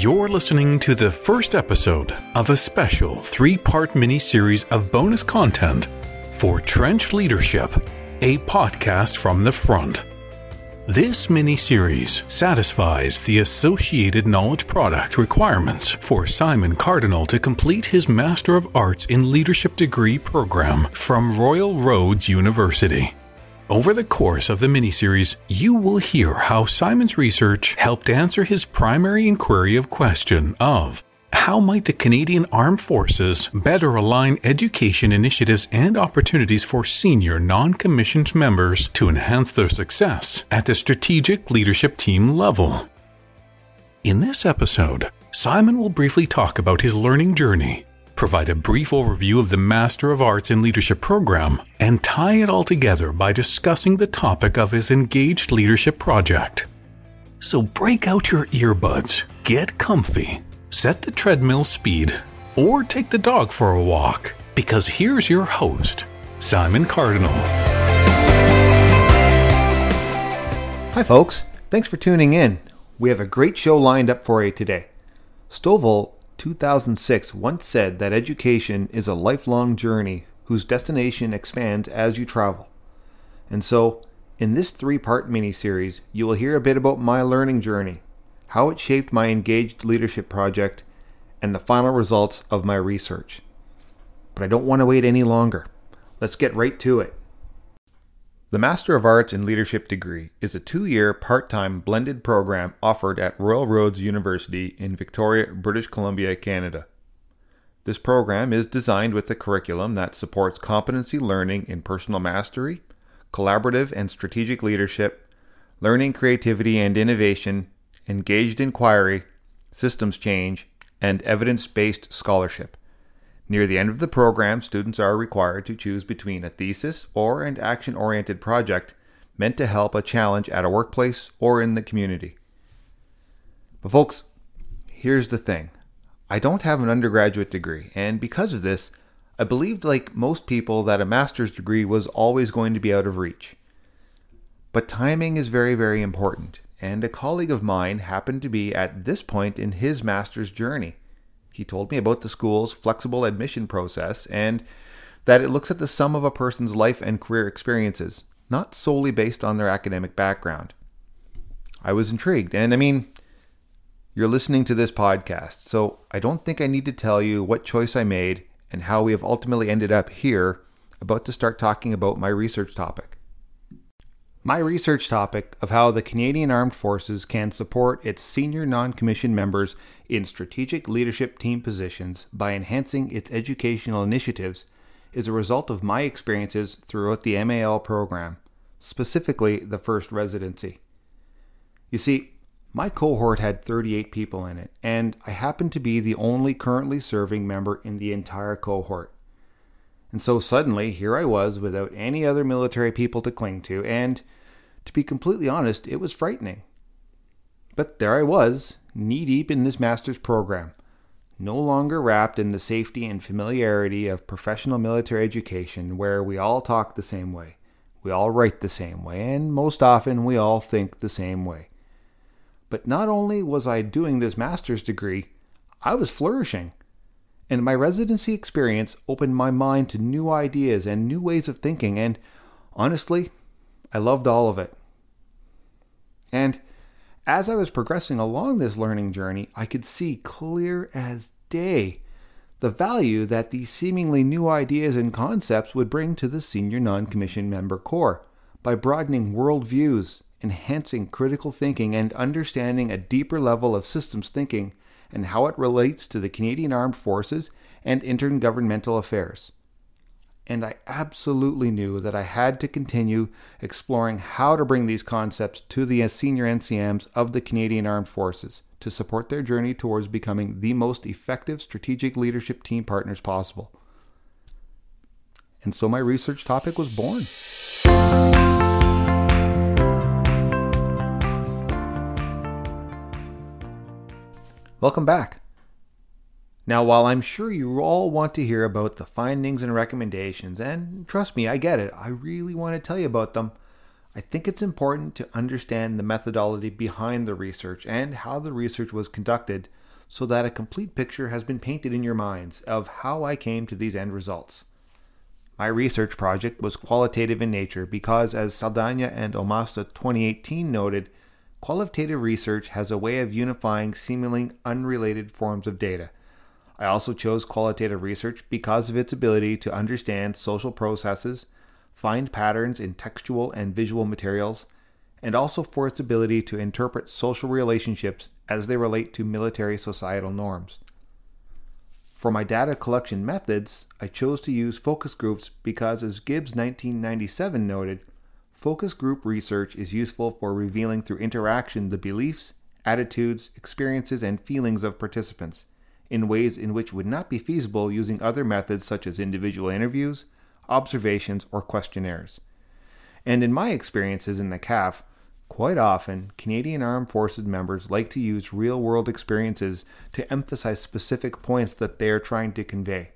You're listening to the first episode of a special three part mini series of bonus content for Trench Leadership, a podcast from the front. This mini series satisfies the associated knowledge product requirements for Simon Cardinal to complete his Master of Arts in Leadership degree program from Royal Roads University. Over the course of the miniseries, you will hear how Simon's research helped answer his primary inquiry of question of how might the Canadian Armed Forces better align education initiatives and opportunities for senior non commissioned members to enhance their success at the strategic leadership team level? In this episode, Simon will briefly talk about his learning journey, provide a brief overview of the Master of Arts in Leadership program, and tie it all together by discussing the topic of his Engaged Leadership project. So break out your earbuds, get comfy, set the treadmill speed, or take the dog for a walk, because here's your host, Simon Cardinal. Hi, folks. Thanks for tuning in. We have a great show lined up for you today. Stovall, 2006, once said that education is a lifelong journey whose destination expands as you travel. And so, in this three part mini series, you will hear a bit about my learning journey, how it shaped my engaged leadership project, and the final results of my research. But I don't want to wait any longer. Let's get right to it. The Master of Arts in Leadership degree is a two year part time blended program offered at Royal Roads University in Victoria, British Columbia, Canada. This program is designed with a curriculum that supports competency learning in personal mastery, collaborative and strategic leadership, learning creativity and innovation, engaged inquiry, systems change, and evidence based scholarship. Near the end of the program, students are required to choose between a thesis or an action oriented project meant to help a challenge at a workplace or in the community. But, folks, here's the thing I don't have an undergraduate degree, and because of this, I believed, like most people, that a master's degree was always going to be out of reach. But timing is very, very important, and a colleague of mine happened to be at this point in his master's journey. He told me about the school's flexible admission process and that it looks at the sum of a person's life and career experiences, not solely based on their academic background. I was intrigued, and I mean, you're listening to this podcast, so I don't think I need to tell you what choice I made and how we have ultimately ended up here, about to start talking about my research topic. My research topic of how the Canadian Armed Forces can support its senior non commissioned members in strategic leadership team positions by enhancing its educational initiatives is a result of my experiences throughout the MAL program, specifically the first residency. You see, my cohort had 38 people in it, and I happened to be the only currently serving member in the entire cohort. And so suddenly, here I was without any other military people to cling to, and to be completely honest, it was frightening. But there I was, knee deep in this master's program, no longer wrapped in the safety and familiarity of professional military education where we all talk the same way, we all write the same way, and most often we all think the same way. But not only was I doing this master's degree, I was flourishing. And my residency experience opened my mind to new ideas and new ways of thinking, and honestly, I loved all of it. And as I was progressing along this learning journey, I could see clear as day the value that these seemingly new ideas and concepts would bring to the senior non commissioned member corps by broadening worldviews, enhancing critical thinking, and understanding a deeper level of systems thinking and how it relates to the Canadian Armed Forces and intergovernmental affairs and I absolutely knew that I had to continue exploring how to bring these concepts to the senior NCMs of the Canadian Armed Forces to support their journey towards becoming the most effective strategic leadership team partners possible. And so my research topic was born. Welcome back. Now, while I'm sure you all want to hear about the findings and recommendations, and trust me, I get it, I really want to tell you about them, I think it's important to understand the methodology behind the research and how the research was conducted so that a complete picture has been painted in your minds of how I came to these end results. My research project was qualitative in nature because, as Saldana and Omasta 2018 noted, qualitative research has a way of unifying seemingly unrelated forms of data. I also chose qualitative research because of its ability to understand social processes, find patterns in textual and visual materials, and also for its ability to interpret social relationships as they relate to military societal norms. For my data collection methods, I chose to use focus groups because, as Gibbs 1997 noted, focus group research is useful for revealing through interaction the beliefs, attitudes, experiences, and feelings of participants in ways in which would not be feasible using other methods such as individual interviews, observations, or questionnaires. And in my experiences in the CAF, Quite often, Canadian Armed Forces members like to use real world experiences to emphasize specific points that they are trying to convey.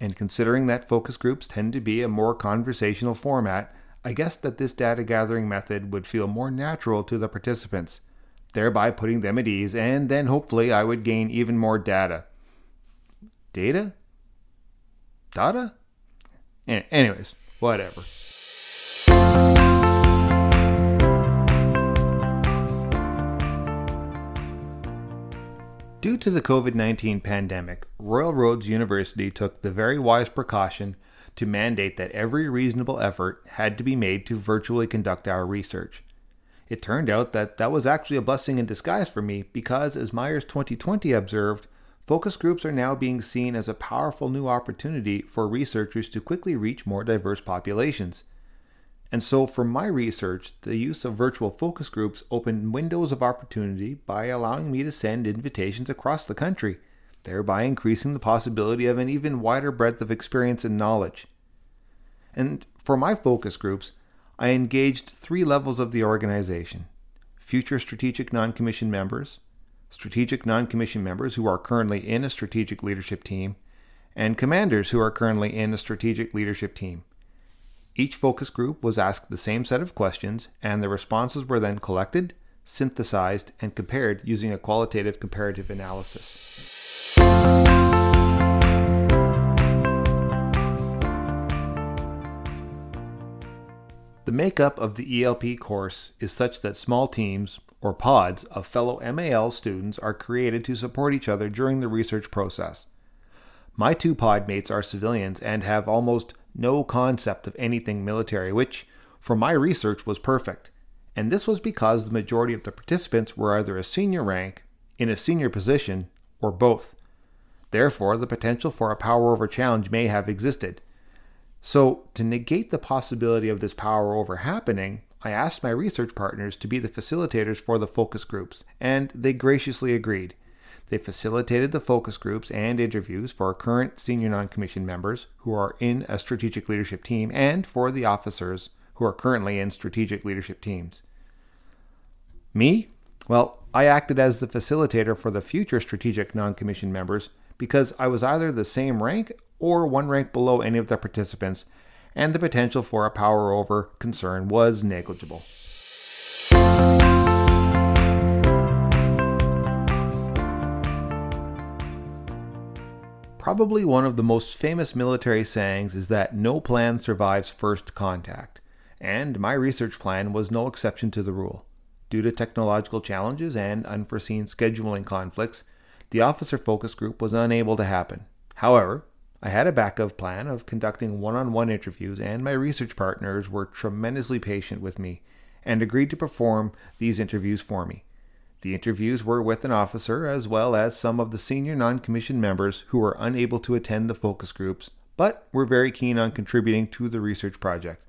And considering that focus groups tend to be a more conversational format, I guess that this data gathering method would feel more natural to the participants, thereby putting them at ease, and then hopefully I would gain even more data. Data? Data? Anyways, whatever. Due to the COVID 19 pandemic, Royal Roads University took the very wise precaution to mandate that every reasonable effort had to be made to virtually conduct our research. It turned out that that was actually a blessing in disguise for me because, as Myers 2020 observed, focus groups are now being seen as a powerful new opportunity for researchers to quickly reach more diverse populations. And so, for my research, the use of virtual focus groups opened windows of opportunity by allowing me to send invitations across the country, thereby increasing the possibility of an even wider breadth of experience and knowledge. And for my focus groups, I engaged three levels of the organization future strategic non commissioned members, strategic non commissioned members who are currently in a strategic leadership team, and commanders who are currently in a strategic leadership team. Each focus group was asked the same set of questions, and the responses were then collected, synthesized, and compared using a qualitative comparative analysis. The makeup of the ELP course is such that small teams, or pods, of fellow MAL students are created to support each other during the research process. My two pod mates are civilians and have almost no concept of anything military, which, for my research, was perfect. And this was because the majority of the participants were either a senior rank, in a senior position, or both. Therefore, the potential for a power over challenge may have existed. So, to negate the possibility of this power over happening, I asked my research partners to be the facilitators for the focus groups, and they graciously agreed. They facilitated the focus groups and interviews for current senior non commissioned members who are in a strategic leadership team and for the officers who are currently in strategic leadership teams. Me? Well, I acted as the facilitator for the future strategic non commissioned members because I was either the same rank or one rank below any of the participants, and the potential for a power over concern was negligible. Probably one of the most famous military sayings is that no plan survives first contact, and my research plan was no exception to the rule. Due to technological challenges and unforeseen scheduling conflicts, the officer focus group was unable to happen. However, I had a backup plan of conducting one on one interviews, and my research partners were tremendously patient with me and agreed to perform these interviews for me. The interviews were with an officer as well as some of the senior non commissioned members who were unable to attend the focus groups, but were very keen on contributing to the research project.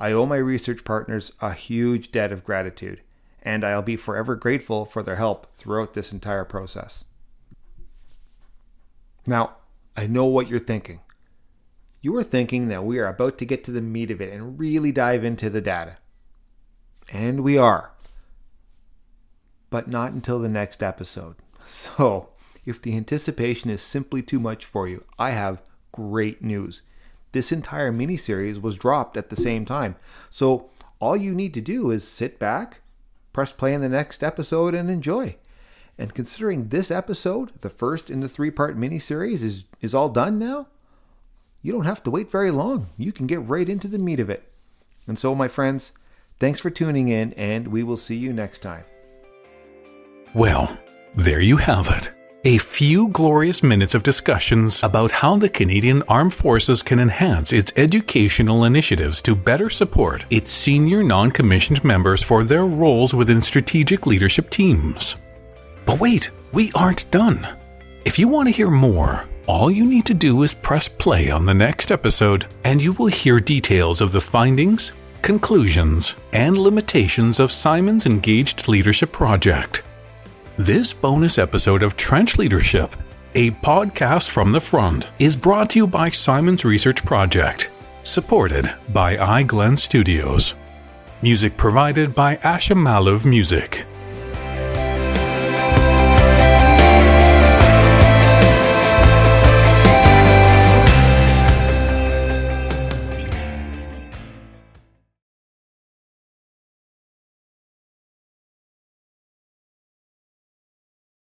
I owe my research partners a huge debt of gratitude, and I'll be forever grateful for their help throughout this entire process. Now, I know what you're thinking. You are thinking that we are about to get to the meat of it and really dive into the data. And we are but not until the next episode. So, if the anticipation is simply too much for you, I have great news. This entire miniseries was dropped at the same time. So, all you need to do is sit back, press play in the next episode, and enjoy. And considering this episode, the first in the three part miniseries, is, is all done now, you don't have to wait very long. You can get right into the meat of it. And so, my friends, thanks for tuning in, and we will see you next time. Well, there you have it. A few glorious minutes of discussions about how the Canadian Armed Forces can enhance its educational initiatives to better support its senior non commissioned members for their roles within strategic leadership teams. But wait, we aren't done. If you want to hear more, all you need to do is press play on the next episode, and you will hear details of the findings, conclusions, and limitations of Simon's Engaged Leadership Project. This bonus episode of Trench Leadership, a podcast from the front, is brought to you by Simon's Research Project, supported by iGlen Studios. Music provided by Asha Malov Music.